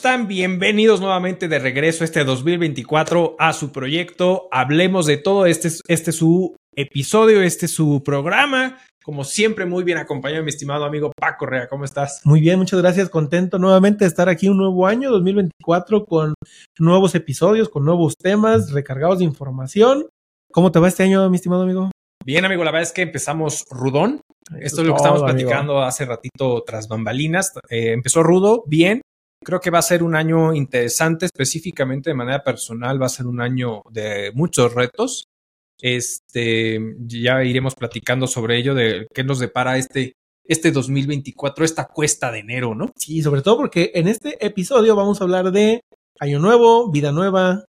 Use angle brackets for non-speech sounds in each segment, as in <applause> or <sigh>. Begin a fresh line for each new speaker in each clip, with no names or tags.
están? Bienvenidos nuevamente de regreso este 2024 a su proyecto. Hablemos de todo. Este es, este su episodio, este es su programa. Como siempre, muy bien acompañado, mi estimado amigo Paco Correa. ¿Cómo estás?
Muy bien, muchas gracias. Contento nuevamente de estar aquí un nuevo año, 2024, con nuevos episodios, con nuevos temas, recargados de información. ¿Cómo te va este año, mi estimado amigo?
Bien, amigo, la verdad es que empezamos rudón. Esto es lo que estamos platicando hace ratito tras bambalinas. Eh, empezó rudo, bien. Creo que va a ser un año interesante, específicamente de manera personal, va a ser un año de muchos retos. Este, ya iremos platicando sobre ello, de qué nos depara este, este 2024, esta cuesta de enero, ¿no?
Sí, sobre todo porque en este episodio vamos a hablar de año nuevo, vida nueva,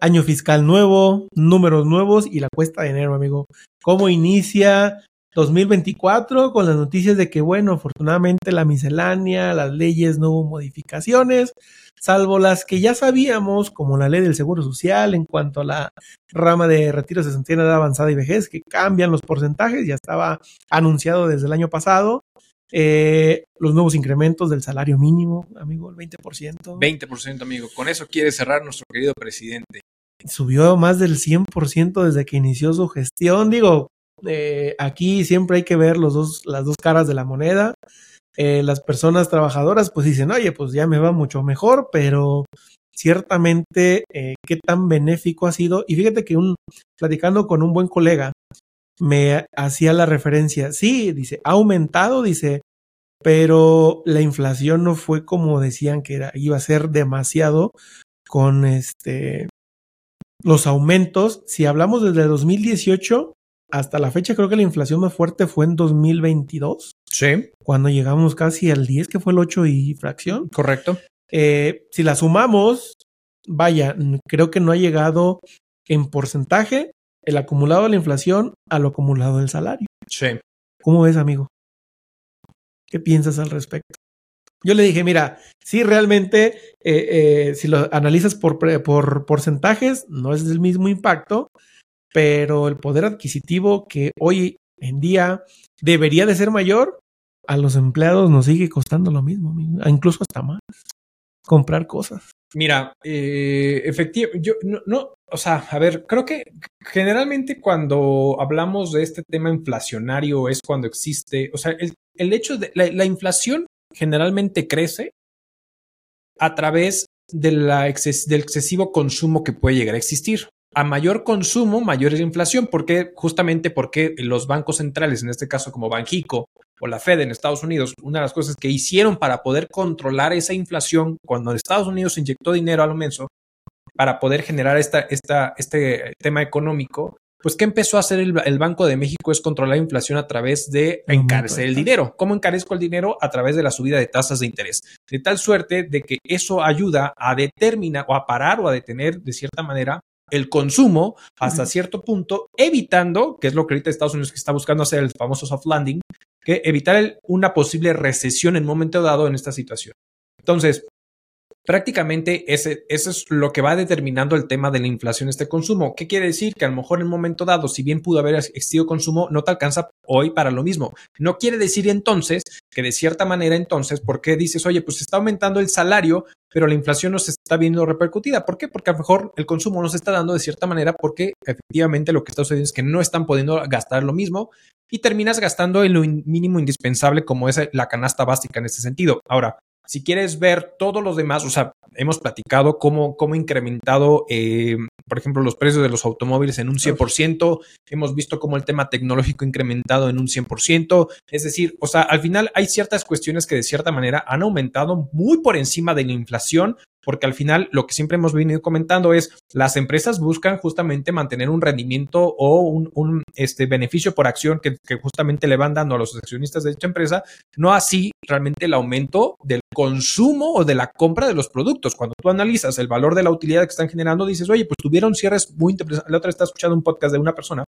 año fiscal nuevo, números nuevos y la cuesta de enero, amigo. ¿Cómo inicia 2024 con las noticias de que, bueno, afortunadamente la miscelánea, las leyes no hubo modificaciones, salvo las que ya sabíamos, como la ley del Seguro Social en cuanto a la rama de retiros de sentido edad avanzada y vejez, que cambian los porcentajes, ya estaba anunciado desde el año pasado. Eh, los nuevos incrementos del salario mínimo, amigo, el 20%.
20%, amigo. Con eso quiere cerrar nuestro querido presidente.
Subió más del 100% desde que inició su gestión. Digo, eh, aquí siempre hay que ver las dos caras de la moneda. Eh, las personas trabajadoras pues dicen, oye, pues ya me va mucho mejor, pero ciertamente eh, qué tan benéfico ha sido. Y fíjate que un, platicando con un buen colega, me hacía la referencia, sí, dice, ha aumentado, dice, pero la inflación no fue como decían que era, iba a ser demasiado con este los aumentos. Si hablamos desde 2018, hasta la fecha creo que la inflación más fuerte fue en 2022.
Sí.
Cuando llegamos casi al 10, que fue el 8 y fracción.
Correcto.
Eh, si la sumamos, vaya, creo que no ha llegado en porcentaje el acumulado de la inflación a lo acumulado del salario.
Sí.
¿Cómo ves, amigo? ¿Qué piensas al respecto? Yo le dije, mira, sí, realmente, eh, eh, si lo analizas por, por porcentajes, no es el mismo impacto, pero el poder adquisitivo que hoy en día debería de ser mayor, a los empleados nos sigue costando lo mismo, incluso hasta más, comprar cosas.
Mira, eh, efectivamente, yo no, o sea, a ver, creo que generalmente cuando hablamos de este tema inflacionario es cuando existe, o sea, el, el hecho de la, inflación generalmente crece a través de la del excesivo consumo que puede llegar a existir a mayor consumo, mayor es la inflación. ¿Por qué? Justamente porque los bancos centrales, en este caso como Banjico o la Fed en Estados Unidos, una de las cosas que hicieron para poder controlar esa inflación cuando Estados Unidos inyectó dinero a lo menso para poder generar esta, esta, este tema económico, pues ¿qué empezó a hacer el, el, Banco de México? Es controlar la inflación a través de encarecer el dinero. ¿Cómo encarezco el dinero? A través de la subida de tasas de interés. De tal suerte de que eso ayuda a determinar o a parar o a detener de cierta manera el consumo hasta cierto punto, evitando, que es lo que ahorita Estados Unidos está buscando hacer, el famoso soft landing, que evitar una posible recesión en un momento dado en esta situación. Entonces, prácticamente ese, eso es lo que va determinando el tema de la inflación, este consumo. ¿Qué quiere decir? Que a lo mejor en un momento dado, si bien pudo haber existido consumo, no te alcanza hoy para lo mismo. No quiere decir entonces que de cierta manera entonces, ¿por qué dices, oye, pues está aumentando el salario, pero la inflación no se está viendo repercutida? ¿Por qué? Porque a lo mejor el consumo no se está dando de cierta manera porque efectivamente lo que está sucediendo es que no están pudiendo gastar lo mismo y terminas gastando en lo mínimo indispensable como es la canasta básica en este sentido. Ahora, si quieres ver todos los demás, o sea, hemos platicado cómo, cómo incrementado, eh, por ejemplo, los precios de los automóviles en un 100%, hemos visto cómo el tema tecnológico incrementado en un 100%, es decir, o sea, al final hay ciertas cuestiones que de cierta manera han aumentado muy por encima de la inflación, porque al final lo que siempre hemos venido comentando es las empresas buscan justamente mantener un rendimiento o un, este, beneficio por acción que, que, justamente le van dando a los accionistas de dicha empresa, no así realmente el aumento del consumo o de la compra de los productos. Cuando tú analizas el valor de la utilidad que están generando, dices, oye, pues tuvieron cierres muy interesantes. La otra está escuchando un podcast de una persona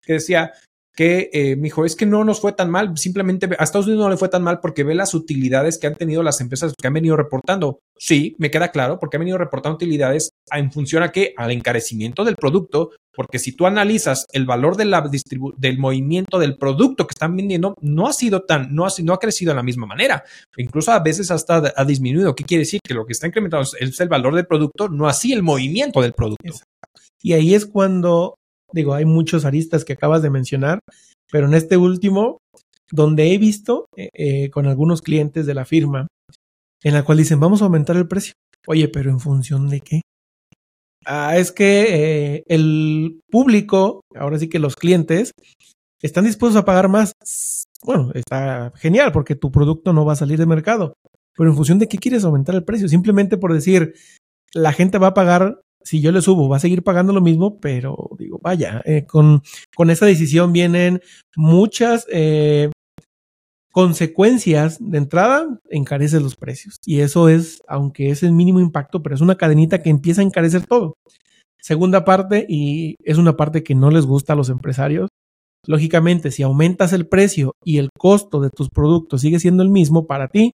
que decía que eh, me dijo, es que no nos fue tan mal, simplemente a Estados Unidos no le fue tan mal porque ve las utilidades que han tenido las empresas que han venido reportando. Sí, me queda claro, porque han venido reportando utilidades en función a qué? Al encarecimiento del producto, porque si tú analizas el valor de la del movimiento del producto que están vendiendo, no ha sido tan, no ha, no ha crecido de la misma manera. Incluso a veces hasta ha disminuido. ¿Qué quiere decir? Que lo que está incrementando es el valor del producto, no así el movimiento del producto.
Y ahí es cuando Digo, hay muchos aristas que acabas de mencionar, pero en este último, donde he visto eh, eh, con algunos clientes de la firma, en la cual dicen, vamos a aumentar el precio. Oye, pero ¿en función de qué? Ah, es que eh, el público, ahora sí que los clientes, están dispuestos a pagar más. Bueno, está genial porque tu producto no va a salir de mercado. Pero en función de qué quieres aumentar el precio, simplemente por decir, la gente va a pagar si yo le subo, va a seguir pagando lo mismo, pero digo, vaya, eh, con, con esta decisión vienen muchas eh, consecuencias. De entrada, encarece los precios. Y eso es, aunque es el mínimo impacto, pero es una cadenita que empieza a encarecer todo. Segunda parte, y es una parte que no les gusta a los empresarios, lógicamente, si aumentas el precio y el costo de tus productos sigue siendo el mismo para ti,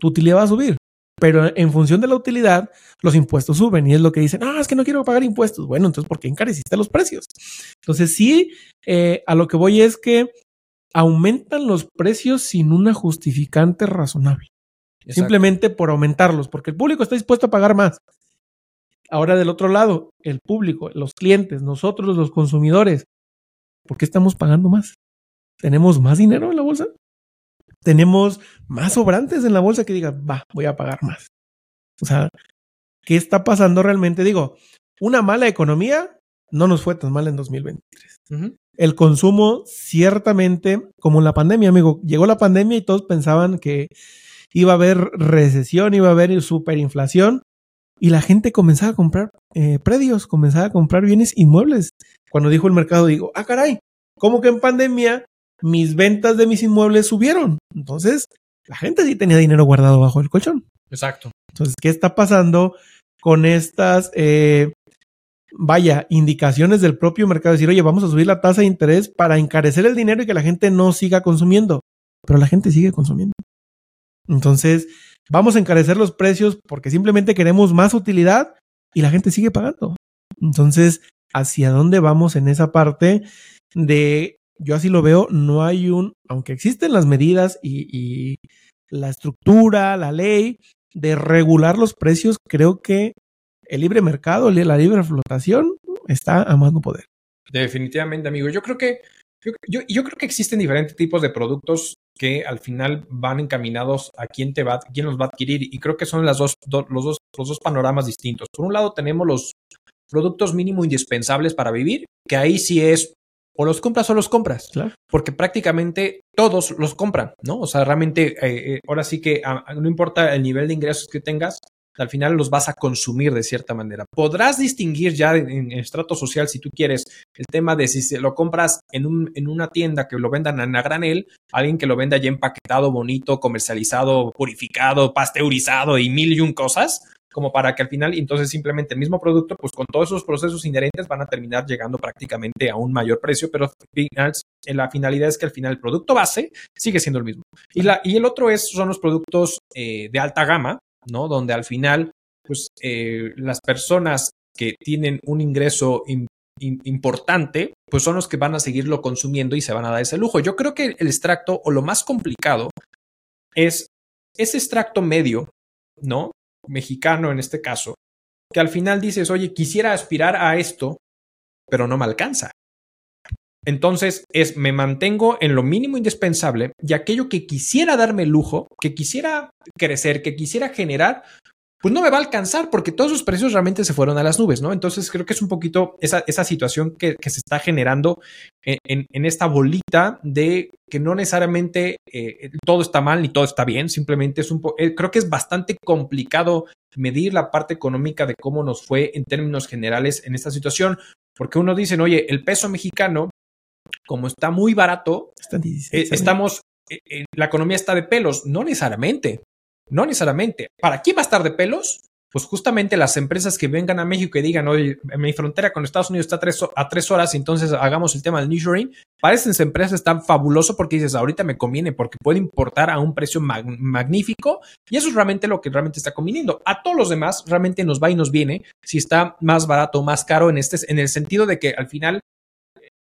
tu utilidad va a subir. Pero en función de la utilidad, los impuestos suben y es lo que dicen, ah, es que no quiero pagar impuestos. Bueno, entonces, ¿por qué encareciste los precios? Entonces, sí, eh, a lo que voy es que aumentan los precios sin una justificante razonable. Simplemente por aumentarlos, porque el público está dispuesto a pagar más. Ahora del otro lado, el público, los clientes, nosotros los consumidores, ¿por qué estamos pagando más? ¿Tenemos más dinero en la bolsa? Tenemos más sobrantes en la bolsa que digan, va, voy a pagar más. O sea, ¿qué está pasando realmente? Digo, una mala economía no nos fue tan mal en 2023. El consumo, ciertamente, como la pandemia, amigo, llegó la pandemia y todos pensaban que iba a haber recesión, iba a haber superinflación, y la gente comenzaba a comprar eh, predios, comenzaba a comprar bienes inmuebles. Cuando dijo el mercado, digo, ah, caray, ¿cómo que en pandemia mis ventas de mis inmuebles subieron. Entonces, la gente sí tenía dinero guardado bajo el colchón.
Exacto.
Entonces, ¿qué está pasando con estas, eh, vaya, indicaciones del propio mercado? Decir, oye, vamos a subir la tasa de interés para encarecer el dinero y que la gente no siga consumiendo. Pero la gente sigue consumiendo. Entonces, vamos a encarecer los precios porque simplemente queremos más utilidad y la gente sigue pagando. Entonces, ¿hacia dónde vamos en esa parte de yo así lo veo, no hay un, aunque existen las medidas y, la estructura, la ley de regular los precios, creo que el libre mercado, la libre flotación está a más no poder.
Definitivamente, amigo. Yo creo que yo, yo, creo que existen diferentes tipos de productos que al final van encaminados a quién te va, quién los va a adquirir. Y creo que son las dos, los, dos, los dos panoramas distintos. Por un lado, tenemos los productos mínimo indispensables para vivir, que ahí sí es o los compras o los compras. Claro. Porque prácticamente todos los compran, ¿no? O sea, realmente eh, eh, ahora sí que ah, no importa el nivel de ingresos que tengas, al final los vas a consumir de cierta manera. Podrás distinguir ya en, estrato social, si tú quieres, el tema de si lo compras en, un, en una tienda que lo vendan a granel, alguien que lo venda ya empaquetado, bonito, comercializado, purificado, pasteurizado y mil y un cosas, como para que al final, entonces simplemente el mismo producto, pues con todos esos procesos inherentes van a terminar llegando prácticamente a un mayor precio, pero la finalidad es que al final el producto base sigue siendo el mismo. Y, la, y el otro es, son los productos eh, de alta gama, ¿no? Donde al final, pues eh, las personas que tienen un ingreso importante, pues son los que van a seguirlo consumiendo y se van a dar ese lujo. Yo creo que el extracto o lo más complicado es ese extracto medio, ¿no? Mexicano en este caso, que al final dices, oye, quisiera aspirar a esto, pero no me alcanza. Entonces es, me mantengo en lo mínimo indispensable y aquello que quisiera darme lujo, que quisiera crecer, que quisiera generar, pues no me va a alcanzar porque todos los precios realmente se fueron a las nubes, ¿no? Entonces creo que es un poquito esa, esa situación que, se está generando en, esta bolita de que no necesariamente eh, todo está mal ni todo está bien, simplemente es un poco, eh, creo que es bastante complicado medir la parte económica de cómo nos fue en términos generales en esta situación, porque uno dice, oye, el peso mexicano, como está muy barato, eh, estamos, la economía está de pelos, no necesariamente. No necesariamente. ¿Para quién va a estar de pelos? pues justamente las empresas que vengan a México y digan, oye, mi frontera con Estados Unidos está a tres, a tres horas, entonces hagamos el tema del nearshoring, para esas empresas están fabuloso porque dices, ahorita me conviene porque puedo importar a un precio magnífico y eso es realmente lo que realmente está conviniendo. A todos los demás realmente nos va y nos viene si está más barato o más caro en, este, en el sentido de que al final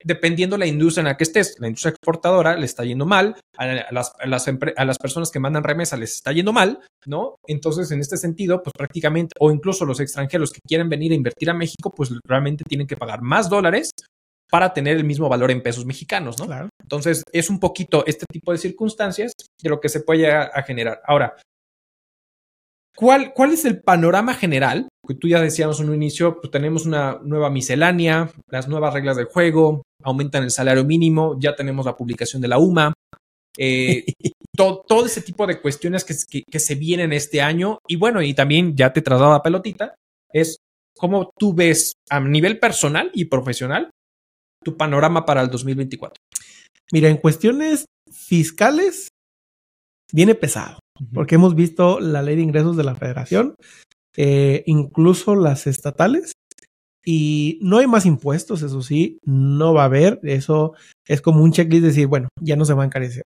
dependiendo la industria en la que estés, la industria exportadora le está yendo mal, a las, a las, a las personas que mandan remesa les está yendo mal, ¿no? Entonces, en este sentido, pues prácticamente, o incluso los extranjeros que quieren venir a invertir a México, pues realmente tienen que pagar más dólares para tener el mismo valor en pesos mexicanos, ¿no? Claro. Entonces, es un poquito este tipo de circunstancias de lo que se puede a generar. Ahora, ¿Cuál, ¿Cuál es el panorama general? Que tú ya decíamos en un inicio, pues tenemos una nueva miscelánea, las nuevas reglas del juego, aumentan el salario mínimo, ya tenemos la publicación de la UMA, eh, <laughs> todo, ese tipo de cuestiones que, que, se vienen este año. Y bueno, y también ya te traslado la pelotita, es cómo tú ves a nivel personal y profesional tu panorama para el 2024.
Mira, en cuestiones fiscales, viene pesado porque hemos visto la ley de ingresos de la federación, eh, incluso las estatales, y no hay más impuestos, eso sí, no va a haber, eso es como un checklist de decir, bueno, ya no se va a encarecer.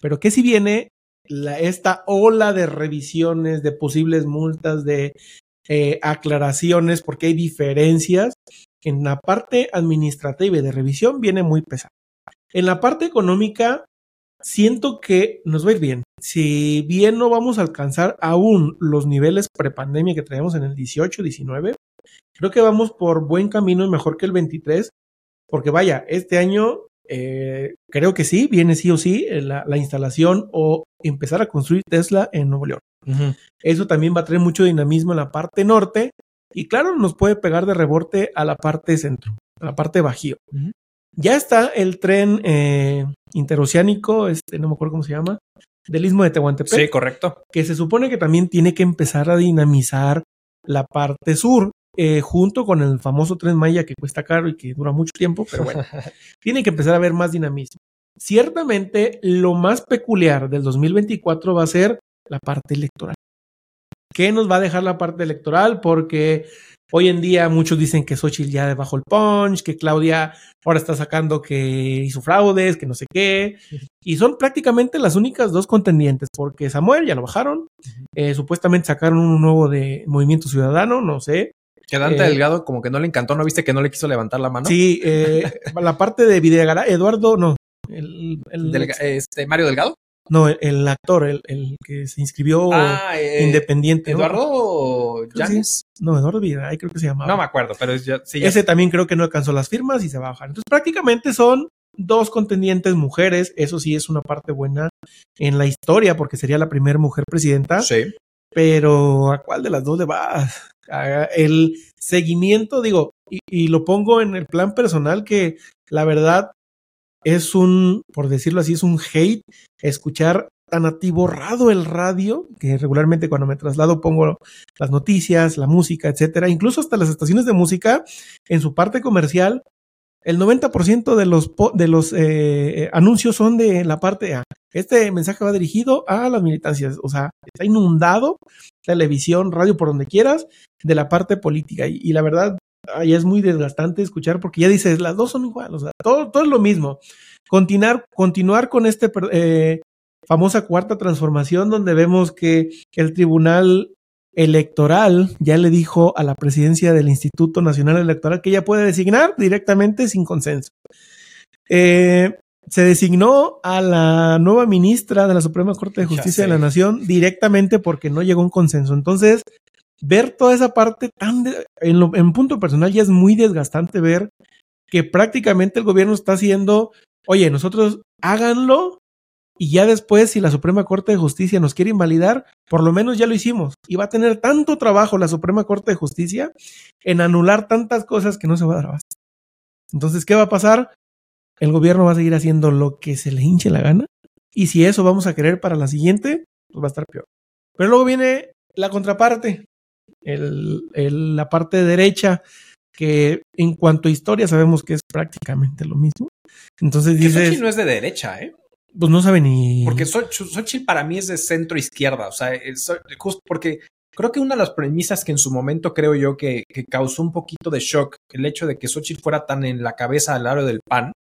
Pero que si viene esta ola de revisiones, de posibles multas, de eh, aclaraciones, porque hay diferencias, en la parte administrativa y de revisión viene muy pesado. En la parte económica, siento que nos va a ir bien. Si bien no vamos a alcanzar aún los niveles prepandemia que traíamos en el 18, 19, creo que vamos por buen camino, mejor que el 23, porque vaya, este año eh, creo que sí, viene sí o sí eh, la, instalación o empezar a construir Tesla en Nuevo León. Eso también va a traer mucho dinamismo en la parte norte y claro, nos puede pegar de rebote a la parte centro, a la parte bajío. Ya está el tren eh, interoceánico, este, no me acuerdo cómo se llama, del istmo de Tehuantepec.
Sí, correcto.
Que se supone que también tiene que empezar a dinamizar la parte sur, eh, junto con el famoso tren Maya que cuesta caro y que dura mucho tiempo, pero bueno, <laughs> tiene que empezar a haber más dinamismo. Ciertamente, lo más peculiar del 2024 va a ser la parte electoral. ¿Qué nos va a dejar la parte electoral? Porque Hoy en día muchos dicen que Xochitl ya bajó el punch, que Claudia ahora está sacando que hizo fraudes, que no sé qué. Y son prácticamente las únicas dos contendientes, porque Samuel ya lo bajaron. Eh, supuestamente sacaron uno nuevo de Movimiento Ciudadano, no sé.
Que Dante eh, Delgado como que no le encantó, ¿no viste que no le quiso levantar la mano?
Sí, eh, la parte de Videgaray, Eduardo, no. El,
este, Mario Delgado.
No, el, actor, el, el, que se inscribió ah, eh, independiente.
¿Eduardo Llanes?
No, Eduardo Videgaray creo que se llamaba.
No me acuerdo, pero ya,
Ese también creo que no alcanzó las firmas y se va a bajar. Entonces prácticamente son dos contendientes mujeres. Eso sí es una parte buena en la historia porque sería la primera mujer presidenta.
Sí.
Pero ¿a cuál de las dos le va? El seguimiento, digo, y, y lo pongo en el plan personal que la verdad es un, por decirlo así, es un hate escuchar tan atiborrado el radio, que regularmente cuando me traslado pongo las noticias, la música, etcétera, incluso hasta las estaciones de música, en su parte comercial, el 90% de los, de los eh, anuncios son de la parte A. Este mensaje va dirigido a las militancias, o sea, está inundado televisión, radio, por donde quieras, de la parte política. y la verdad, ahí es muy desgastante escuchar porque ya dices, las dos son iguales, o sea, todo, todo es lo mismo. Continuar, continuar con esta eh, famosa cuarta transformación donde vemos que el Tribunal Electoral ya le dijo a la presidencia del Instituto Nacional Electoral que ella puede designar directamente sin consenso. Eh, se designó a la nueva ministra de la Suprema Corte de Justicia de la Nación directamente porque no llegó a un consenso. Entonces, ver toda esa parte tan, en, punto personal ya es muy desgastante ver que prácticamente el gobierno está haciendo, oye, nosotros háganlo y ya después si la Suprema Corte de Justicia nos quiere invalidar, por lo menos ya lo hicimos. Y va a tener tanto trabajo la Suprema Corte de Justicia en anular tantas cosas que no se va a dar abasto. Entonces, ¿qué va a pasar? El gobierno va a seguir haciendo lo que se le hinche la gana. Y si eso vamos a querer para la siguiente, pues va a estar peor. Pero luego viene la contraparte el, la parte derecha, que en cuanto a historia sabemos que es prácticamente lo mismo. Entonces dices...
no es de derecha, ¿eh?
Pues no sabe ni...
Porque Xochitl para mí es de centro izquierda, o sea, justo porque creo que una de las premisas que en su momento creo yo que, que causó un poquito de shock el hecho de que Xochitl fuera tan en la cabeza al lado del PAN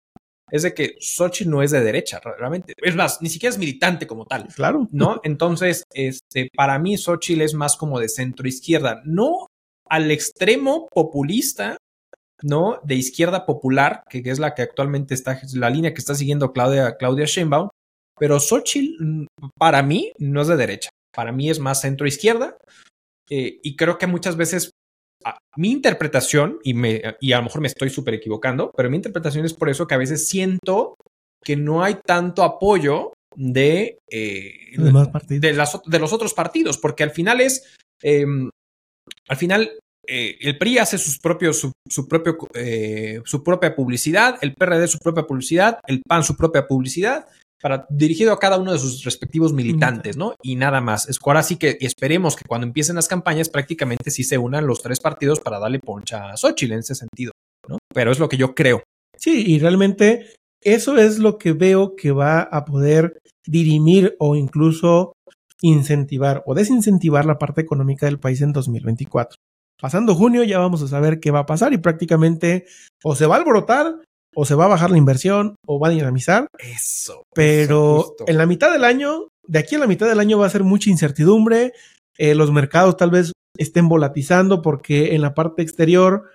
es de que Xochitl no es de derecha, realmente. Es más, ni siquiera es militante como tal.
Claro.
¿No? Entonces, este, para mí Xochitl es más como de centro izquierda, no al extremo populista, ¿no? De izquierda popular, que es la que actualmente está, la línea que está siguiendo Claudia, Claudia Sheinbaum, pero Xochitl, mm, para mí, no es de derecha. Para mí es más centro izquierda. Eh, y creo que muchas veces mi interpretación, y, me, y a lo mejor me estoy súper equivocando, pero mi interpretación es por eso que a veces siento que no hay tanto apoyo de, eh, de, las, de, los otros partidos, porque al final es, em, al final eh, el PRI hace sus propios, su, su propio, eh, su propia publicidad, el PRD su propia publicidad, el PAN su propia publicidad, para, dirigido a cada uno de sus respectivos militantes, ¿no? Y nada más. Es ahora sí que esperemos que cuando empiecen las campañas prácticamente sí se unan los tres partidos para darle poncha a Xochitl en ese sentido, ¿no? Pero es lo que yo creo.
Sí, y realmente eso es lo que veo que va a poder dirimir o incluso incentivar o desincentivar la parte económica del país en 2024. Pasando junio ya vamos a saber qué va a pasar y prácticamente o se va a alborotar o se va a bajar la inversión o va a dinamizar.
Eso.
Pero en la mitad del año, de aquí a la mitad del año va a ser mucha incertidumbre. Eh, los mercados tal vez estén volatizando porque en la parte exterior,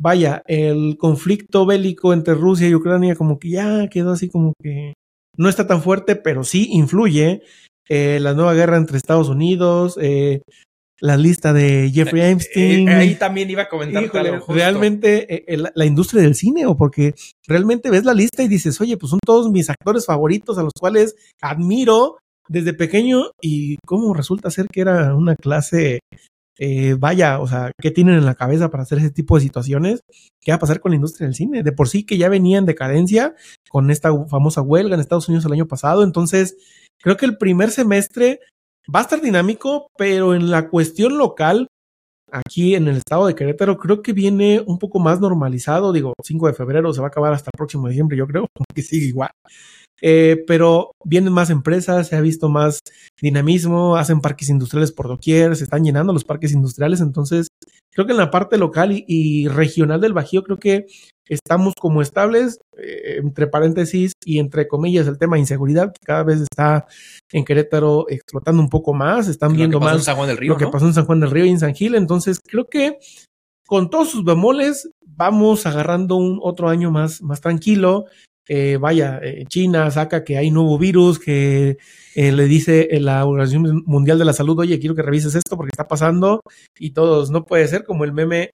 vaya, el conflicto bélico entre Rusia y Ucrania como que ya quedó así como que no está tan fuerte, pero sí influye. Eh, la nueva guerra entre Estados Unidos, eh, la lista de Jeffrey eh, Epstein.
Eh, ahí también iba a comentar
Realmente eh, la, industria del cine, o porque realmente ves la lista y dices, oye, pues son todos mis actores favoritos a los cuales admiro desde pequeño y cómo resulta ser que era una clase, vaya, o sea, ¿qué tienen en la cabeza para hacer ese tipo de situaciones? ¿Qué va a pasar con la industria del cine? De por sí que ya venía en decadencia con esta famosa huelga en Estados Unidos el año pasado, entonces creo que el primer semestre Va a estar dinámico, pero en la cuestión local, aquí en el estado de Querétaro, creo que viene un poco más normalizado. Digo, 5 de febrero se va a acabar hasta el próximo diciembre, yo creo, <laughs> que sigue igual. Eh, pero vienen más empresas, se ha visto más dinamismo, hacen parques industriales por doquier, se están llenando los parques industriales, entonces creo que en la parte local y, regional del Bajío creo que estamos como estables, eh, entre paréntesis y entre comillas el tema de inseguridad, que cada vez está en Querétaro explotando un poco más, están viendo más lo que pasó en San Juan del Río y en San Gil, entonces creo que con todos sus bemoles vamos agarrando un otro año más, más tranquilo. Eh, vaya, eh, China saca que hay nuevo virus, que eh, le dice la Organización Mundial de la Salud, oye, quiero que revises esto porque está pasando y todos, no puede ser como el meme,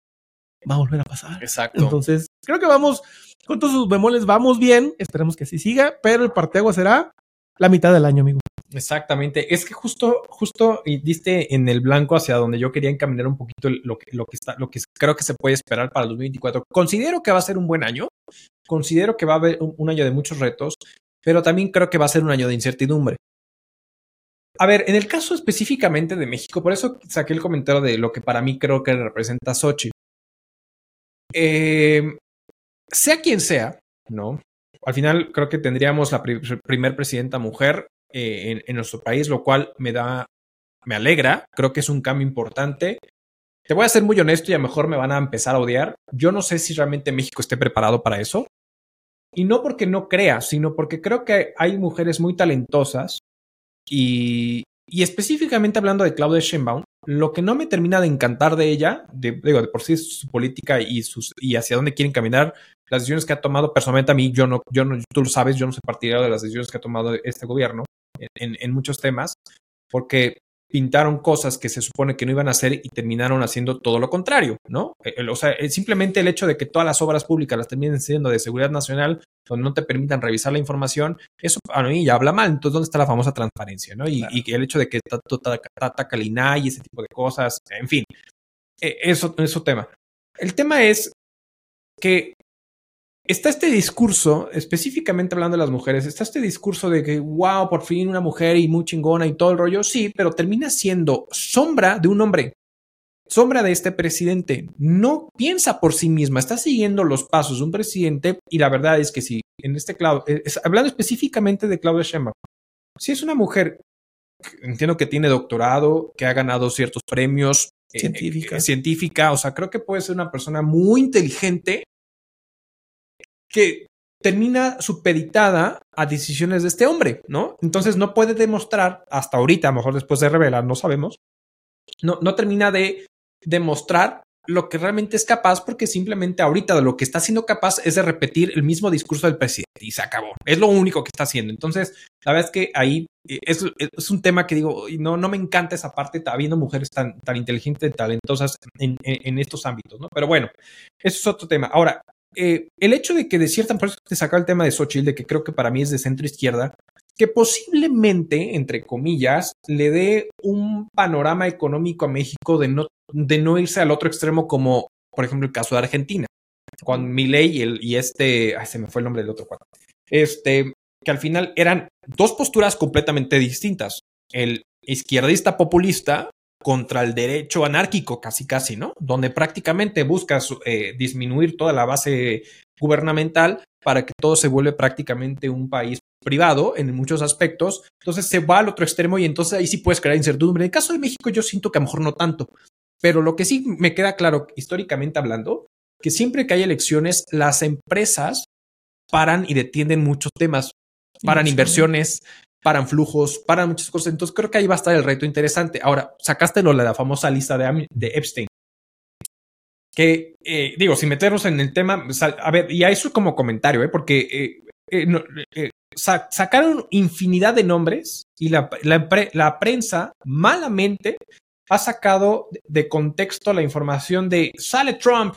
va a volver a pasar.
Exacto.
Entonces, creo que vamos, con todos sus bemoles, vamos bien, esperemos que así siga, pero el parteagua será la mitad del año, amigo.
Exactamente. Es que justo, justo y diste en el blanco hacia donde yo quería encaminar un poquito lo que, lo que está, lo que creo que se puede esperar para el 2024. Considero que va a ser un buen año. Considero que va a haber un, año de muchos retos, pero también creo que va a ser un año de incertidumbre. A ver, en el caso específicamente de México, por eso saqué el comentario de lo que para mí creo que representa Sochi. Eh, sea quien sea, ¿no? Al final creo que tendríamos la primer presidenta mujer eh, en, nuestro país, lo cual me da, me alegra, creo que es un cambio importante. Te voy a ser muy honesto y a lo mejor me van a empezar a odiar. Yo no sé si realmente México esté preparado para eso. Y no porque no crea, sino porque creo que hay mujeres muy talentosas y, y específicamente hablando de Claudia Sheinbaum, lo que no me termina de encantar de ella, de, digo, de por sí su política y, sus, y hacia dónde quieren caminar, las decisiones que ha tomado personalmente a mí, yo no, yo no, tú lo sabes, yo no soy partidario de las decisiones que ha tomado este gobierno en, muchos temas, porque pintaron cosas que se supone que no iban a hacer y terminaron haciendo todo lo contrario, ¿no? o sea, simplemente el hecho de que todas las obras públicas las terminen siendo de seguridad nacional, donde no te permitan revisar la información, eso a mí ya habla mal. Entonces, ¿dónde está la famosa transparencia, no? Y, el hecho de que ataca el INAI y ese tipo de cosas, en fin, eso es otro tema. El tema es que está este discurso, específicamente hablando de las mujeres, está este discurso de que, wow, por fin una mujer y muy chingona y todo el rollo, sí, pero termina siendo sombra de un hombre, sombra de este presidente. No piensa por sí misma, está siguiendo los pasos de un presidente y la verdad es que sí, en este clavo, hablando específicamente de Claudia Sheinbaum, si es una mujer entiendo que tiene doctorado, que ha ganado ciertos premios. eh,
Científica.
eh, científica, o sea, creo que puede ser una persona muy inteligente que termina supeditada a decisiones de este hombre, ¿no? Entonces no puede demostrar, hasta ahorita, a lo mejor después de revelar, no sabemos, no, no termina de demostrar lo que realmente es capaz porque simplemente ahorita de lo que está siendo capaz es de repetir el mismo discurso del presidente y se acabó. Es lo único que está haciendo. Entonces, la verdad es que ahí eh, es, un tema que digo, no, no me encanta esa parte, habiendo mujeres tan, tan inteligentes, talentosas en, en, en estos ámbitos, ¿no? Pero bueno, eso es otro tema. Ahora, eh, el hecho de que de cierta por te sacaba el tema de Xochitl, de que creo que para mí es de centro izquierda, que posiblemente, entre comillas, le dé un panorama económico a México de no, de no irse al otro extremo como, por ejemplo, el caso de Argentina, con Milei y, el, este, se me fue el nombre del otro cuadro, este, que al final eran dos posturas completamente distintas. El izquierdista populista contra el derecho anárquico, casi casi, ¿no? Donde prácticamente buscas eh, disminuir toda la base gubernamental para que todo se vuelve prácticamente un país privado en muchos aspectos. Entonces se va al otro extremo y entonces ahí sí puedes crear incertidumbre. En el caso de México yo siento que a lo mejor no tanto, pero lo que sí me queda claro, históricamente hablando, que siempre que hay elecciones, las empresas paran y detienen muchos temas, paran inversiones, paran flujos, paran muchas cosas. Entonces creo que ahí va a estar el reto interesante. Ahora, sacaste lo de la famosa lista de, de Epstein. Que eh, digo, sin meternos en el tema, a ver, y a eso como comentario, ¿eh? porque eh, eh, no, sa sacaron infinidad de nombres y la, la, la prensa malamente ha sacado de contexto la información de sale Trump,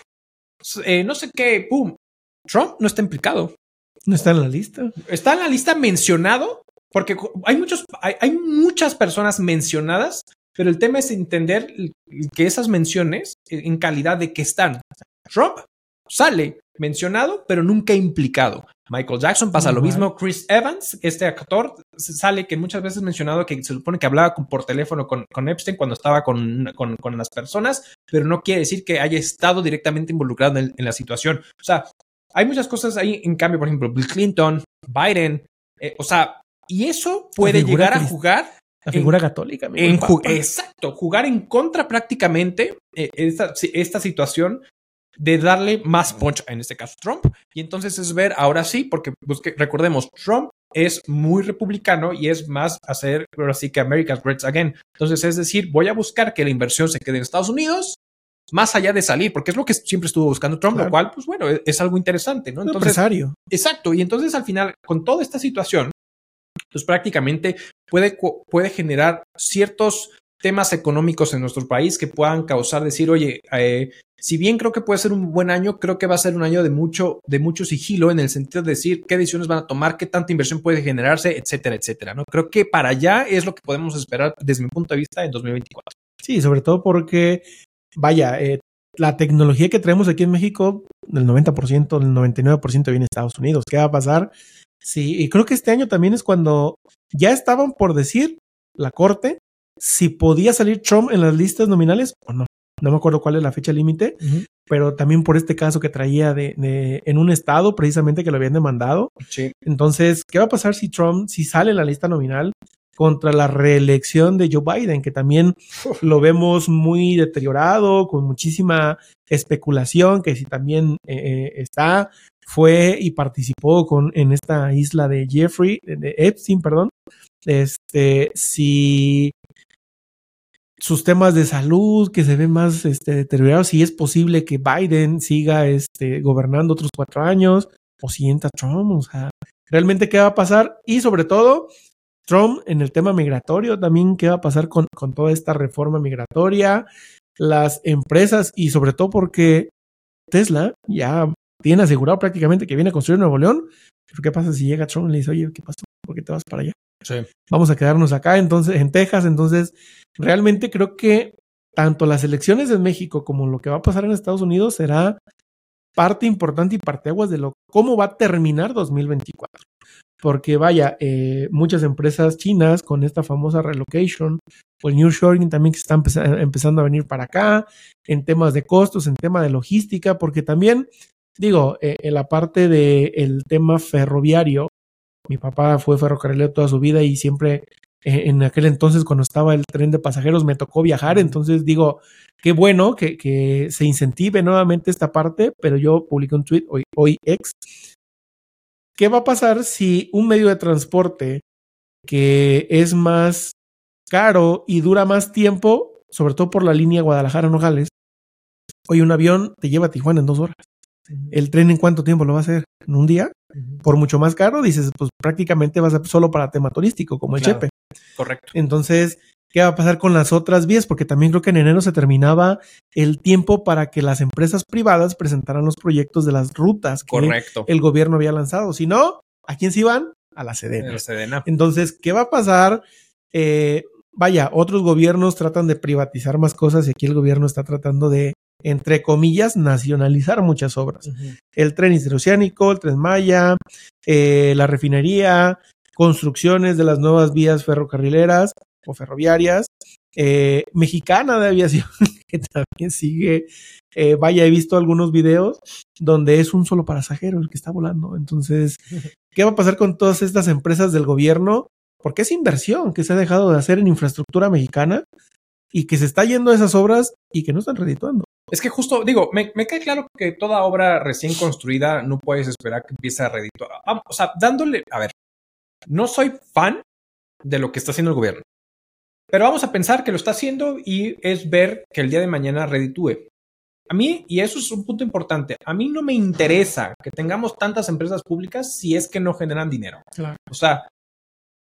eh, no sé qué, boom. Trump no está implicado.
No está en la lista.
Está en la lista mencionado porque hay muchos, hay, hay, muchas personas mencionadas, pero el tema es entender que esas menciones en calidad de que están. Trump sale mencionado, pero nunca implicado. Michael Jackson pasa lo mismo. Chris Evans, este actor, sale que muchas veces mencionado que se supone que hablaba con, por teléfono con, con Epstein cuando estaba con, con, con, las personas, pero no quiere decir que haya estado directamente involucrado en, en la situación. O sea, hay muchas cosas ahí, en cambio, por ejemplo, Bill Clinton, Biden, eh, o sea, y eso puede llegar a jugar.
La figura en, católica.
En ju exacto, jugar en contra prácticamente eh, esta, esta situación de darle más punch, en este caso Trump. Y entonces es ver ahora sí, porque pues, que, recordemos, Trump es muy republicano y es más hacer, ahora sí que America's Great Again. Entonces es decir, voy a buscar que la inversión se quede en Estados Unidos, más allá de salir, porque es lo que siempre estuvo buscando Trump, claro. lo cual, pues bueno, es, es algo interesante, ¿no?
Entonces, empresario.
Exacto. Y entonces al final, con toda esta situación, pues prácticamente puede, puede generar ciertos temas económicos en nuestro país que puedan causar decir, oye, eh, si bien creo que puede ser un buen año, creo que va a ser un año de mucho, de mucho sigilo en el sentido de decir qué decisiones van a tomar, qué tanta inversión puede generarse, etcétera, etcétera. ¿no? Creo que para allá es lo que podemos esperar desde mi punto de vista en 2024.
Sí, sobre todo porque, vaya, eh, la tecnología que traemos aquí en México, del 90%, del 99% viene de Estados Unidos. ¿Qué va a pasar? Sí, y creo que este año también es cuando ya estaban por decir la corte si podía salir Trump en las listas nominales o no. No me acuerdo cuál es la fecha límite, uh -huh. pero también por este caso que traía de, de, en un estado precisamente que lo habían demandado.
Sí.
Entonces, ¿qué va a pasar si Trump, si sale en la lista nominal contra la reelección de Joe Biden, que también lo vemos muy deteriorado, con muchísima especulación, que si también eh, está, fue y participó con, en esta isla de Jeffrey, de Epstein, perdón. Este, si sus temas de salud que se ven más este, deteriorados, si es posible que Biden siga este, gobernando otros cuatro años o si entra Trump, o sea, realmente qué va a pasar y sobre todo Trump en el tema migratorio también qué va a pasar con, con toda esta reforma migratoria, las empresas y sobre todo porque Tesla ya tiene asegurado prácticamente que viene a construir Nuevo León, pero qué pasa si llega Trump y le dice, oye, ¿qué pasa? ¿Por qué te vas para allá?
Sí.
Vamos a quedarnos acá, entonces, en Texas. Entonces, realmente creo que tanto las elecciones en México como lo que va a pasar en Estados Unidos será parte importante y parteaguas de lo cómo va a terminar 2024. Porque vaya, eh, muchas empresas chinas con esta famosa relocation o el New Shoring también que están empezando a venir para acá en temas de costos, en tema de logística, porque también digo, eh, en la parte del de tema ferroviario, mi papá fue ferrocarrilero toda su vida y siempre eh, en aquel entonces cuando estaba el tren de pasajeros me tocó viajar, entonces digo, qué bueno que, que se incentive nuevamente esta parte, pero yo publiqué un tweet hoy, hoy ex. ¿Qué va a pasar si un medio de transporte que es más caro y dura más tiempo, sobre todo por la línea Guadalajara-Nogales, hoy un avión te lleva a Tijuana en dos horas? ¿El tren en cuánto tiempo lo va a hacer? ¿En un día? Por mucho más caro, dices, pues prácticamente va a ser solo para tema turístico, como el. Chepe.
Correcto.
Entonces, ¿qué va a pasar con las otras vías? Porque también creo que en enero se terminaba el tiempo para que las empresas privadas presentaran los proyectos de las rutas que
Correcto.
el gobierno había lanzado. Si no, ¿a quién se iban? A la Sedena.
El Sedena.
Entonces, ¿qué va a pasar? Eh, vaya, otros gobiernos tratan de privatizar más cosas y aquí el gobierno está tratando de, entre comillas, nacionalizar muchas obras. El tren interoceánico, el tren Maya, eh, la refinería, construcciones de las nuevas vías ferrocarrileras o ferroviarias, eh, mexicana de aviación, <laughs> que también sigue. Eh, vaya, he visto algunos videos donde es un solo pasajero el que está volando. Entonces, <laughs> ¿qué va a pasar con todas estas empresas del gobierno? Porque es inversión que se ha dejado de hacer en infraestructura mexicana y que se está yendo a esas obras y que no están redituando.
Es que justo, digo, me, me queda claro que toda obra recién construida no puedes esperar que empiece a redituar. Ah, O sea, dándole, a ver, no soy fan de lo que está haciendo el gobierno, pero vamos a pensar que lo está haciendo y es ver que el día de mañana reditúe. A mí, y eso es un punto importante, a mí no me interesa que tengamos tantas empresas públicas si es que no generan dinero.
Claro.
O sea,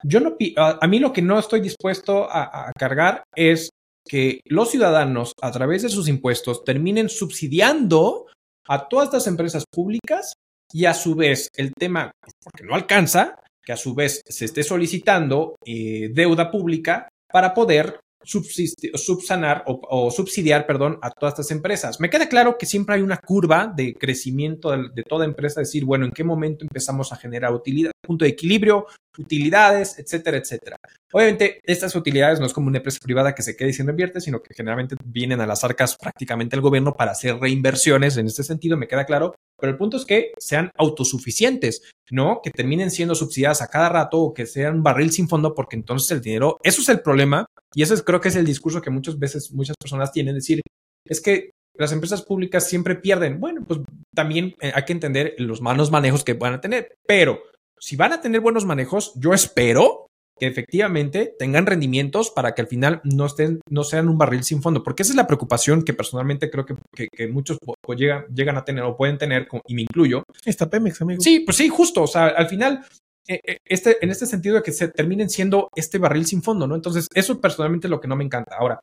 yo no, a, a mí lo que no estoy dispuesto a, a cargar es que los ciudadanos, a través de sus impuestos, terminen subsidiando a todas estas empresas públicas y a su vez el tema, porque no alcanza, que a su vez se esté solicitando eh, deuda pública para poder subsiste- subsanar o, subsidiar, perdón, a todas estas empresas. Me queda claro que siempre hay una curva de crecimiento de, toda empresa, decir, bueno, en qué momento empezamos a generar utilidad, punto de equilibrio, utilidades, etcétera, etcétera. Obviamente, estas utilidades no es como una empresa privada que se quede diciendo invierte, sino que generalmente vienen a las arcas prácticamente el gobierno para hacer reinversiones. En este sentido, me queda claro. Pero el punto es que sean autosuficientes, no que terminen siendo subsidiadas a cada rato o que sean barril sin fondo, porque entonces el dinero, eso es el problema. Y eso es, creo que es el discurso que muchas veces muchas personas tienen, decir, es que las empresas públicas siempre pierden. Bueno, pues también eh, hay que entender los malos manejos que van a tener, pero si van a tener buenos manejos, yo espero que efectivamente tengan rendimientos para que al final no estén, no sean un barril sin fondo, porque esa es la preocupación que personalmente creo que, que, que muchos llegan, llegan a tener o pueden tener, y me incluyo.
Está Pemex, amigo.
Sí, pues sí, justo, o sea, al final, eh, eh, este, en este sentido de que se terminen siendo este barril sin fondo, ¿no? Entonces, eso personalmente es lo que no me encanta. Ahora,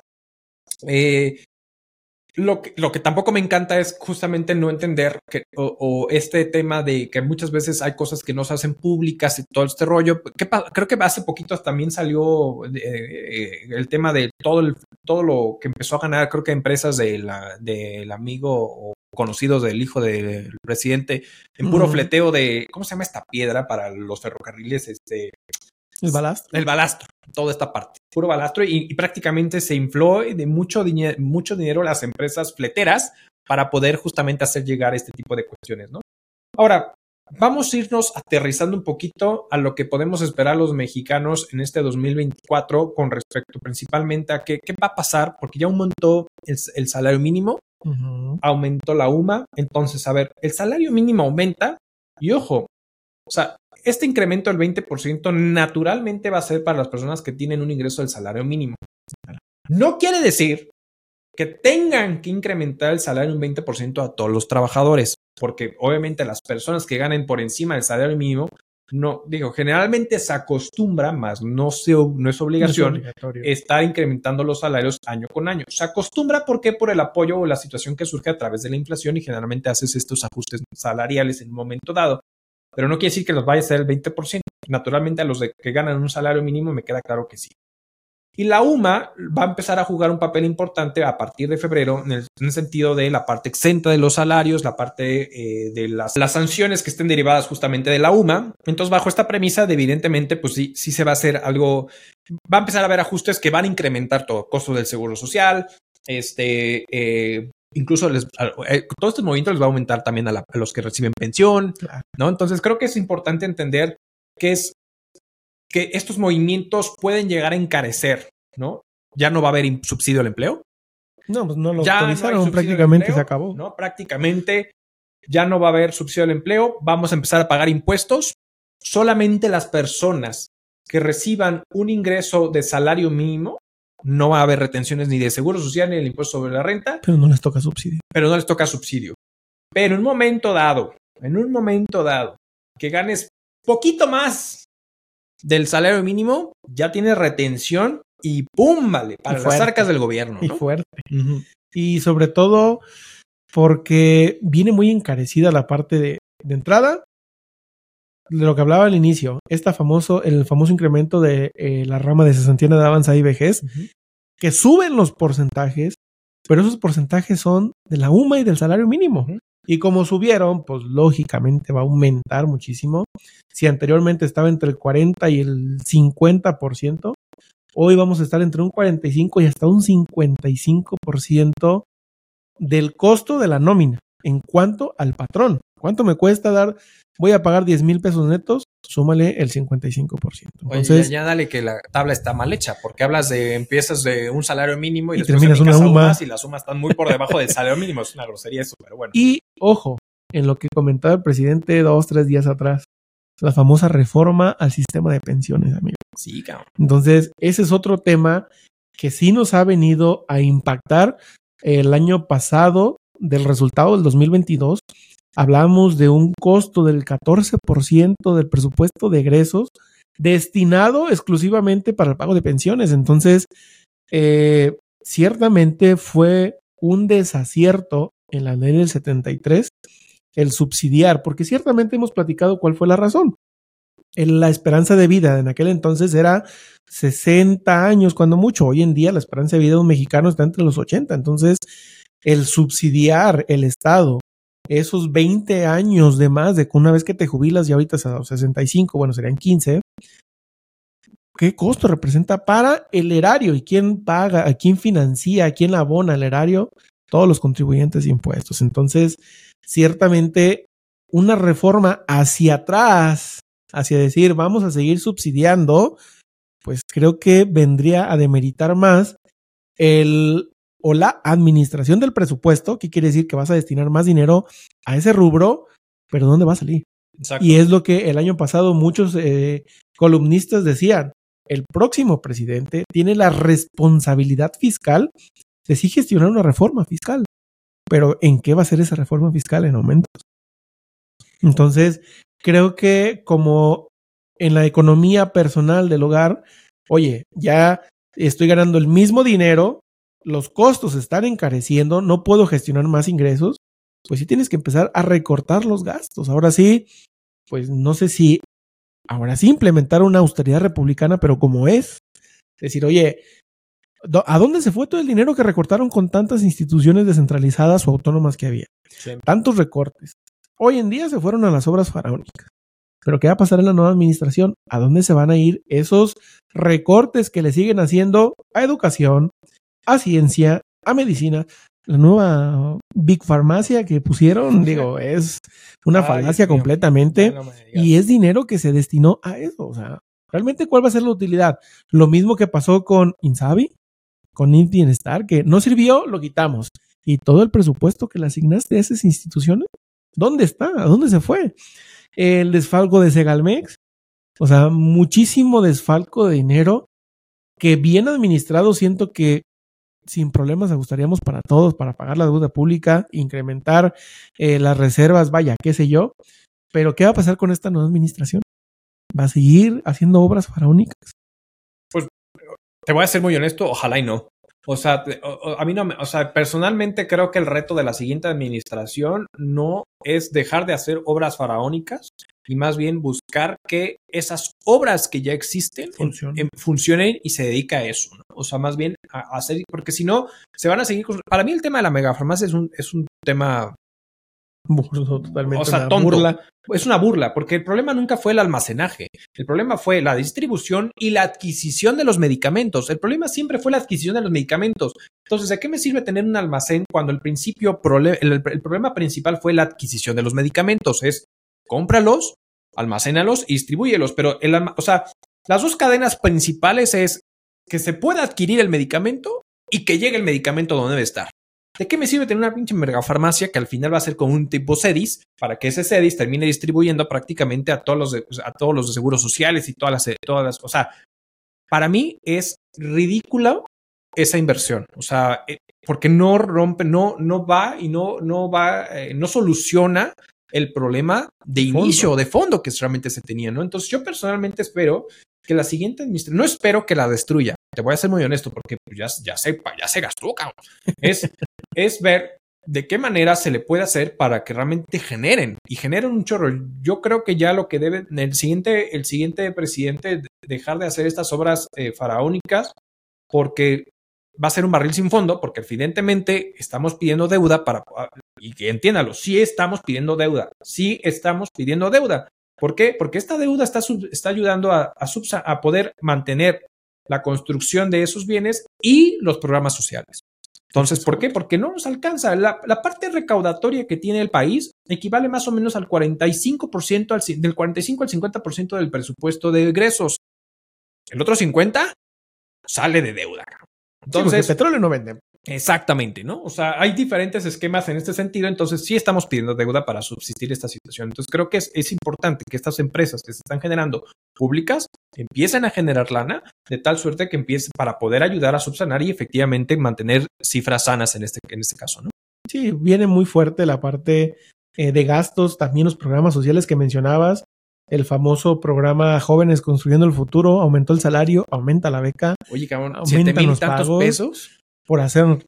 eh, lo que, lo que tampoco me encanta es justamente no entender que, o, o este tema de que muchas veces hay cosas que no se hacen públicas y todo este rollo. ¿Qué creo que hace poquito también salió eh, eh, el tema de todo, el, todo lo que empezó a ganar, creo que empresas de del amigo o conocidos del hijo del presidente en puro fleteo de, ¿cómo se llama esta piedra para los ferrocarriles? Este,
El balast.
el balastro, toda esta parte, puro balastro y, y prácticamente se infló de mucho, diñe- mucho dinero las empresas fleteras para poder justamente hacer llegar este tipo de cuestiones, ¿no? Ahora, vamos a irnos aterrizando un poquito a lo que podemos esperar los mexicanos en este 2024 con respecto principalmente a qué, qué va a pasar, porque ya aumentó el, el salario mínimo, aumentó la UMA. Entonces, a ver, el salario mínimo aumenta y ojo, o sea, este incremento del 20% naturalmente va a ser para las personas que tienen un ingreso del salario mínimo. No quiere decir que tengan que incrementar el salario un 20% a todos los trabajadores, porque obviamente las personas que ganen por encima del salario mínimo, no, digo, generalmente se acostumbra, más no, se, no es obligación,
No es obligatorio.
estar incrementando los salarios año con año. Se acostumbra porque por el apoyo o la situación que surge a través de la inflación y generalmente haces estos ajustes salariales en un momento dado. Pero no quiere decir que los vaya a ser el 20%. Naturalmente a los de que ganan un salario mínimo me queda claro que sí. Y la UMA va a empezar a jugar un papel importante a partir de febrero en el, en el sentido de la parte exenta de los salarios, la parte eh, de las, las, sanciones que estén derivadas justamente de la UMA. Entonces, bajo esta premisa, de evidentemente, pues sí, sí se va a hacer algo, va a empezar a haber ajustes que van a incrementar todo, costos del seguro social, este, eh, incluso les, eh, todo este movimiento les va a aumentar también a, la, a los que reciben pensión, claro. ¿no? Entonces, creo que es importante entender que es que estos movimientos pueden llegar a encarecer, ¿no? Ya no va a haber subsidio al empleo.
No, pues no lo ya autorizaron, prácticamente se acabó.
No, prácticamente ya no va a haber subsidio al empleo, vamos a empezar a pagar impuestos. Solamente las personas que reciban un ingreso de salario mínimo, no va a haber retenciones ni de seguro social ni del impuesto sobre la renta.
Pero no les toca subsidio.
Pero no les toca subsidio. Pero en un momento dado, en un momento dado, que ganes poquito más del salario mínimo, ya tienes retención y ¡pum! Vale, para las arcas del gobierno.
Y fuerte. Y sobre todo porque viene muy encarecida la parte de, entrada de lo que hablaba al inicio, esta famoso, el famoso incremento de eh, la rama de cesantía de avanzada y vejez, que suben los porcentajes, pero esos porcentajes son de la UMA y del salario mínimo. Y como subieron, pues lógicamente va a aumentar muchísimo. Si anteriormente estaba entre el 40 y el 50%, hoy vamos a estar entre un 45 y hasta un 55% del costo de la nómina en cuanto al patrón. ¿Cuánto me cuesta dar? Voy a pagar 10 mil pesos netos, súmale el 55%.
Entonces, ya dale que la tabla está mal hecha, porque hablas de empiezas de un salario mínimo y,
después terminas una suma
y las sumas están muy por debajo del salario mínimo. Es una grosería eso, pero bueno.
Y ojo, en lo que comentaba el presidente dos, tres días atrás, la famosa reforma al sistema de pensiones, amigo.
Sí, cabrón.
Entonces, ese es otro tema que sí nos ha venido a impactar el año pasado del resultado del 2022 hablamos de un costo del 14% del presupuesto de egresos destinado exclusivamente para el pago de pensiones. Entonces, eh, ciertamente fue un desacierto en la ley del 73 el subsidiar, porque ciertamente hemos platicado cuál fue la razón. La esperanza de vida en aquel entonces era 60 años, cuando mucho. Hoy en día la esperanza de vida de un mexicano está entre los 80. Entonces, el subsidiar el Estado esos 20 años de más de que una vez que te jubilas y ahorita a los 65, bueno, serían 15, ¿qué costo representa para el erario? ¿Y quién paga? ¿A quién financia? ¿A quién abona el erario? Todos los contribuyentes de impuestos. Entonces, ciertamente, una reforma hacia atrás, hacia decir, vamos a seguir subsidiando, pues creo que vendría a demeritar más el o la administración del presupuesto, que quiere decir que vas a destinar más dinero a ese rubro, pero ¿dónde va a salir? Y es lo que el año pasado muchos eh, columnistas decían, el próximo presidente tiene la responsabilidad fiscal de sí gestionar una reforma fiscal. Pero ¿en qué va a ser esa reforma fiscal en aumentos? Entonces, creo que como en la economía personal del hogar, oye, ya estoy ganando el mismo dinero, los costos están encareciendo, no puedo gestionar más ingresos, pues sí tienes que empezar a recortar los gastos. Ahora sí, pues no sé si ahora sí implementar una austeridad republicana, pero como es. Es decir, oye, ¿a dónde se fue todo el dinero que recortaron con tantas instituciones descentralizadas o autónomas que había? Tantos recortes. Hoy en día se fueron a las obras faraónicas. Pero ¿qué va a pasar en la nueva administración? ¿A dónde se van a ir esos recortes que le siguen haciendo a educación, a ciencia, a medicina. La nueva Big Farmacia que pusieron, <laughs> digo, es una falacia completamente y es dinero que se destinó a eso. O sea, realmente, ¿cuál va a ser la utilidad? Lo mismo que pasó con Insabi, con Int Bienestar, que no sirvió, lo quitamos. Y todo el presupuesto que le asignaste a esas instituciones, ¿dónde está? ¿A dónde se fue? El desfalco de Segalmex, o sea, muchísimo desfalco de dinero que bien administrado siento que sin problemas ajustaríamos para todos, para pagar la deuda pública, incrementar eh, las reservas, vaya, qué sé yo. Pero, ¿qué va a pasar con esta nueva administración? ¿Va a seguir haciendo obras faraónicas?
Pues te voy a ser muy honesto, ojalá y no. O sea, a mí no, o sea, personalmente creo que el reto de la siguiente administración no es dejar de hacer obras faraónicas y más bien buscar que esas obras que ya existen funcionen y se dedica a eso. O sea, más bien a, hacer, porque si no, se van a seguir. Para mí, el tema de la megafarmacia es un, es un tema
totalmente.
O sea, Burla. Es una burla, porque el problema nunca fue el almacenaje. El problema fue la distribución y la adquisición de los medicamentos. El problema siempre fue la adquisición de los medicamentos. Entonces, ¿a qué me sirve tener un almacén cuando el principio, el, problema principal fue la adquisición de los medicamentos? Es cómpralos, almacénalos y distribúyelos. Pero el, o sea, las dos cadenas principales es que se pueda adquirir el medicamento y que llegue el medicamento donde debe estar. ¿De qué me sirve tener una pinche megafarmacia que al final va a ser con un tipo CEDIS para que ese CEDIS termine distribuyendo prácticamente a todos los de, a todos los de seguros sociales y todas las, todas las, o sea, para mí es ridícula esa inversión, o sea, eh, porque no rompe, no, no va y no, no va, eh, no soluciona el problema de inicio o de fondo que realmente se tenía, ¿no? Entonces yo personalmente espero que la siguiente administración, no espero que la destruya, te voy a ser muy honesto porque pues, ya, ya, se, ya se gastó, cabrón. Es, <laughs> es ver de qué manera se le puede hacer para que realmente generen y generen un chorro. Yo creo que ya lo que debe el siguiente, el siguiente presidente dejar de hacer estas obras eh, faraónicas porque va a ser un barril sin fondo porque evidentemente estamos pidiendo deuda para y que entiéndalo, sí estamos pidiendo deuda, sí estamos pidiendo deuda. ¿Por qué? Porque esta deuda está, está ayudando a poder mantener la construcción de esos bienes y los programas sociales. Entonces, ¿por qué? Porque no nos alcanza. La, parte recaudatoria que tiene el país equivale más o menos al 45%, al, del 45 al 50% del presupuesto de egresos. El otro 50 sale de deuda.
Entonces, el petróleo no vende.
Exactamente, ¿no? O sea, hay diferentes esquemas en este sentido, entonces sí estamos pidiendo deuda para subsistir esta situación. Entonces creo que es, es importante que estas empresas que se están generando públicas empiecen a generar lana de tal suerte que empiece para poder ayudar a subsanar y efectivamente mantener cifras sanas en este, en este caso, ¿no?
Sí, viene muy fuerte la parte eh, de gastos, también los programas sociales que mencionabas, el famoso programa Jóvenes Construyendo el Futuro, aumentó el salario, aumenta la beca.
Oye, cabrón, siete mil tantos pesos
por hacer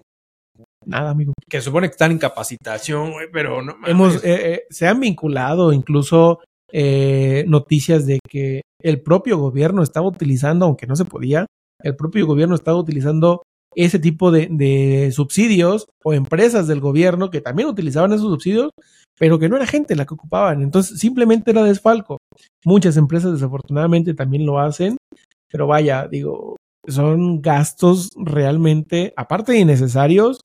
nada, amigo.
Que supone que están en capacitación, güey, pero no
Hemos, eh, eh, se han vinculado incluso eh, noticias de que el propio gobierno estaba utilizando, aunque no se podía, el propio gobierno estaba utilizando ese tipo de, de, subsidios o empresas del gobierno que también utilizaban esos subsidios, pero que no era gente la que ocupaban. Entonces simplemente era desfalco. Muchas empresas desafortunadamente también lo hacen, pero vaya, digo, son gastos realmente, aparte de innecesarios,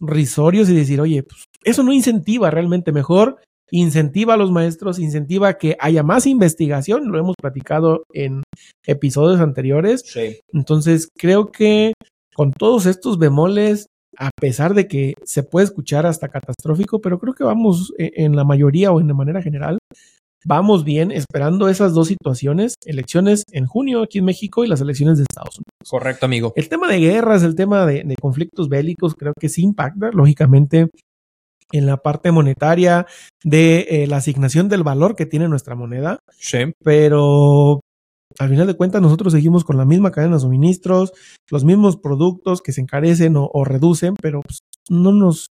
risorios y decir, oye, pues eso no incentiva realmente mejor, incentiva a los maestros, incentiva a que haya más investigación, lo hemos platicado en episodios anteriores.
Sí.
Entonces, creo que con todos estos bemoles, a pesar de que se puede escuchar hasta catastrófico, pero creo que vamos e, en la mayoría o en de manera general vamos bien esperando esas dos situaciones, elecciones en junio aquí en México y las elecciones de Estados Unidos.
Correcto, amigo.
El tema de guerras, el tema de, conflictos bélicos, creo que sí impacta, lógicamente, en la parte monetaria de eh, la asignación del valor que tiene nuestra moneda.
Sí.
Pero al final de cuentas nosotros seguimos con la misma cadena de suministros, los mismos productos que se encarecen o, reducen, pero pues, no nos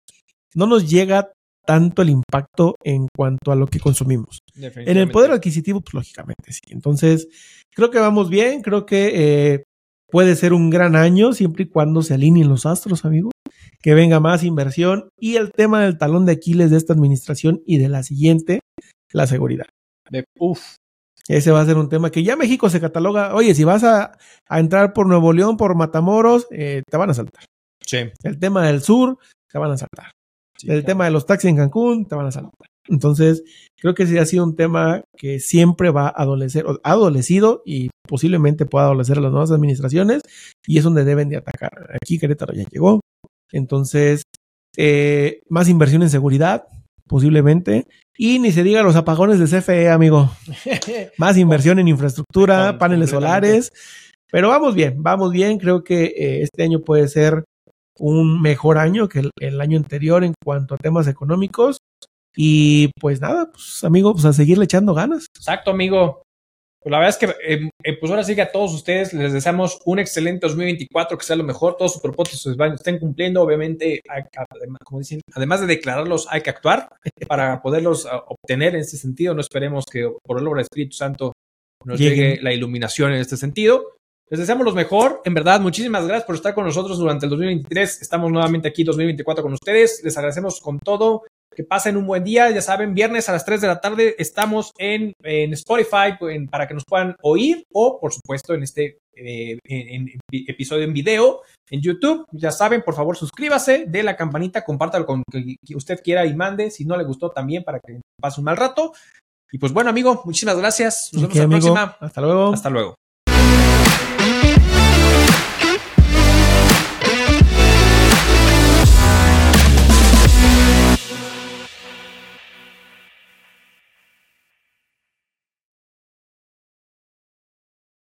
no nos llega tanto el impacto en cuanto a lo que consumimos. En el poder adquisitivo, pues lógicamente sí. Entonces, creo que vamos bien, creo que eh, puede ser un gran año siempre y cuando se alineen los astros, amigo, que venga más inversión y el tema del talón de Aquiles de esta administración y de la siguiente, la seguridad.
De, uf.
Ese va a ser un tema que ya México se cataloga, oye, si vas a, entrar por Nuevo León, por Matamoros, eh, te van a saltar.
Sí.
El tema del sur, te van a saltar el tema de los taxis en Cancún, te van a saltar. Entonces, creo que sí ha sido un tema que siempre va a adolecer, ha adolecido y posiblemente pueda adolecer a las nuevas administraciones y es donde deben de atacar. Aquí Querétaro ya llegó. Entonces, eh, más inversión en seguridad, posiblemente. Y ni se diga los apagones de CFE, amigo. <laughs> más inversión en infraestructura, paneles solares. Pero vamos bien, vamos bien. Creo que eh, este año puede ser un mejor año que el, año anterior en cuanto a temas económicos. Y pues nada, pues amigo, pues a seguirle echando ganas.
Exacto, amigo. Pues la verdad es que, em, eh, pues ahora sí que a todos ustedes les deseamos un excelente 2024, que sea lo mejor, todos sus propósitos estén cumpliendo. Obviamente, como dicen, además de declararlos, hay que actuar para poderlos ah, obtener en ese sentido. No esperemos que por el obra del Espíritu Santo nos llegue la iluminación en este sentido. Les deseamos lo mejor. En verdad, muchísimas gracias por estar con nosotros durante el 2023. Estamos nuevamente aquí 2024 con ustedes. Les agradecemos con todo. Que pasen un buen día. Ya saben, viernes a las 3 de la tarde estamos en, Spotify para que nos puedan oír o, por supuesto, en este eh, episodio en video en YouTube. Ya saben, por favor, suscríbase, de la campanita, compártalo con que usted quiera y mande. Si no le gustó, también para que pase un mal rato. Y pues bueno, amigo, muchísimas gracias. Nos vemos la próxima.
Hasta luego.
Hasta luego.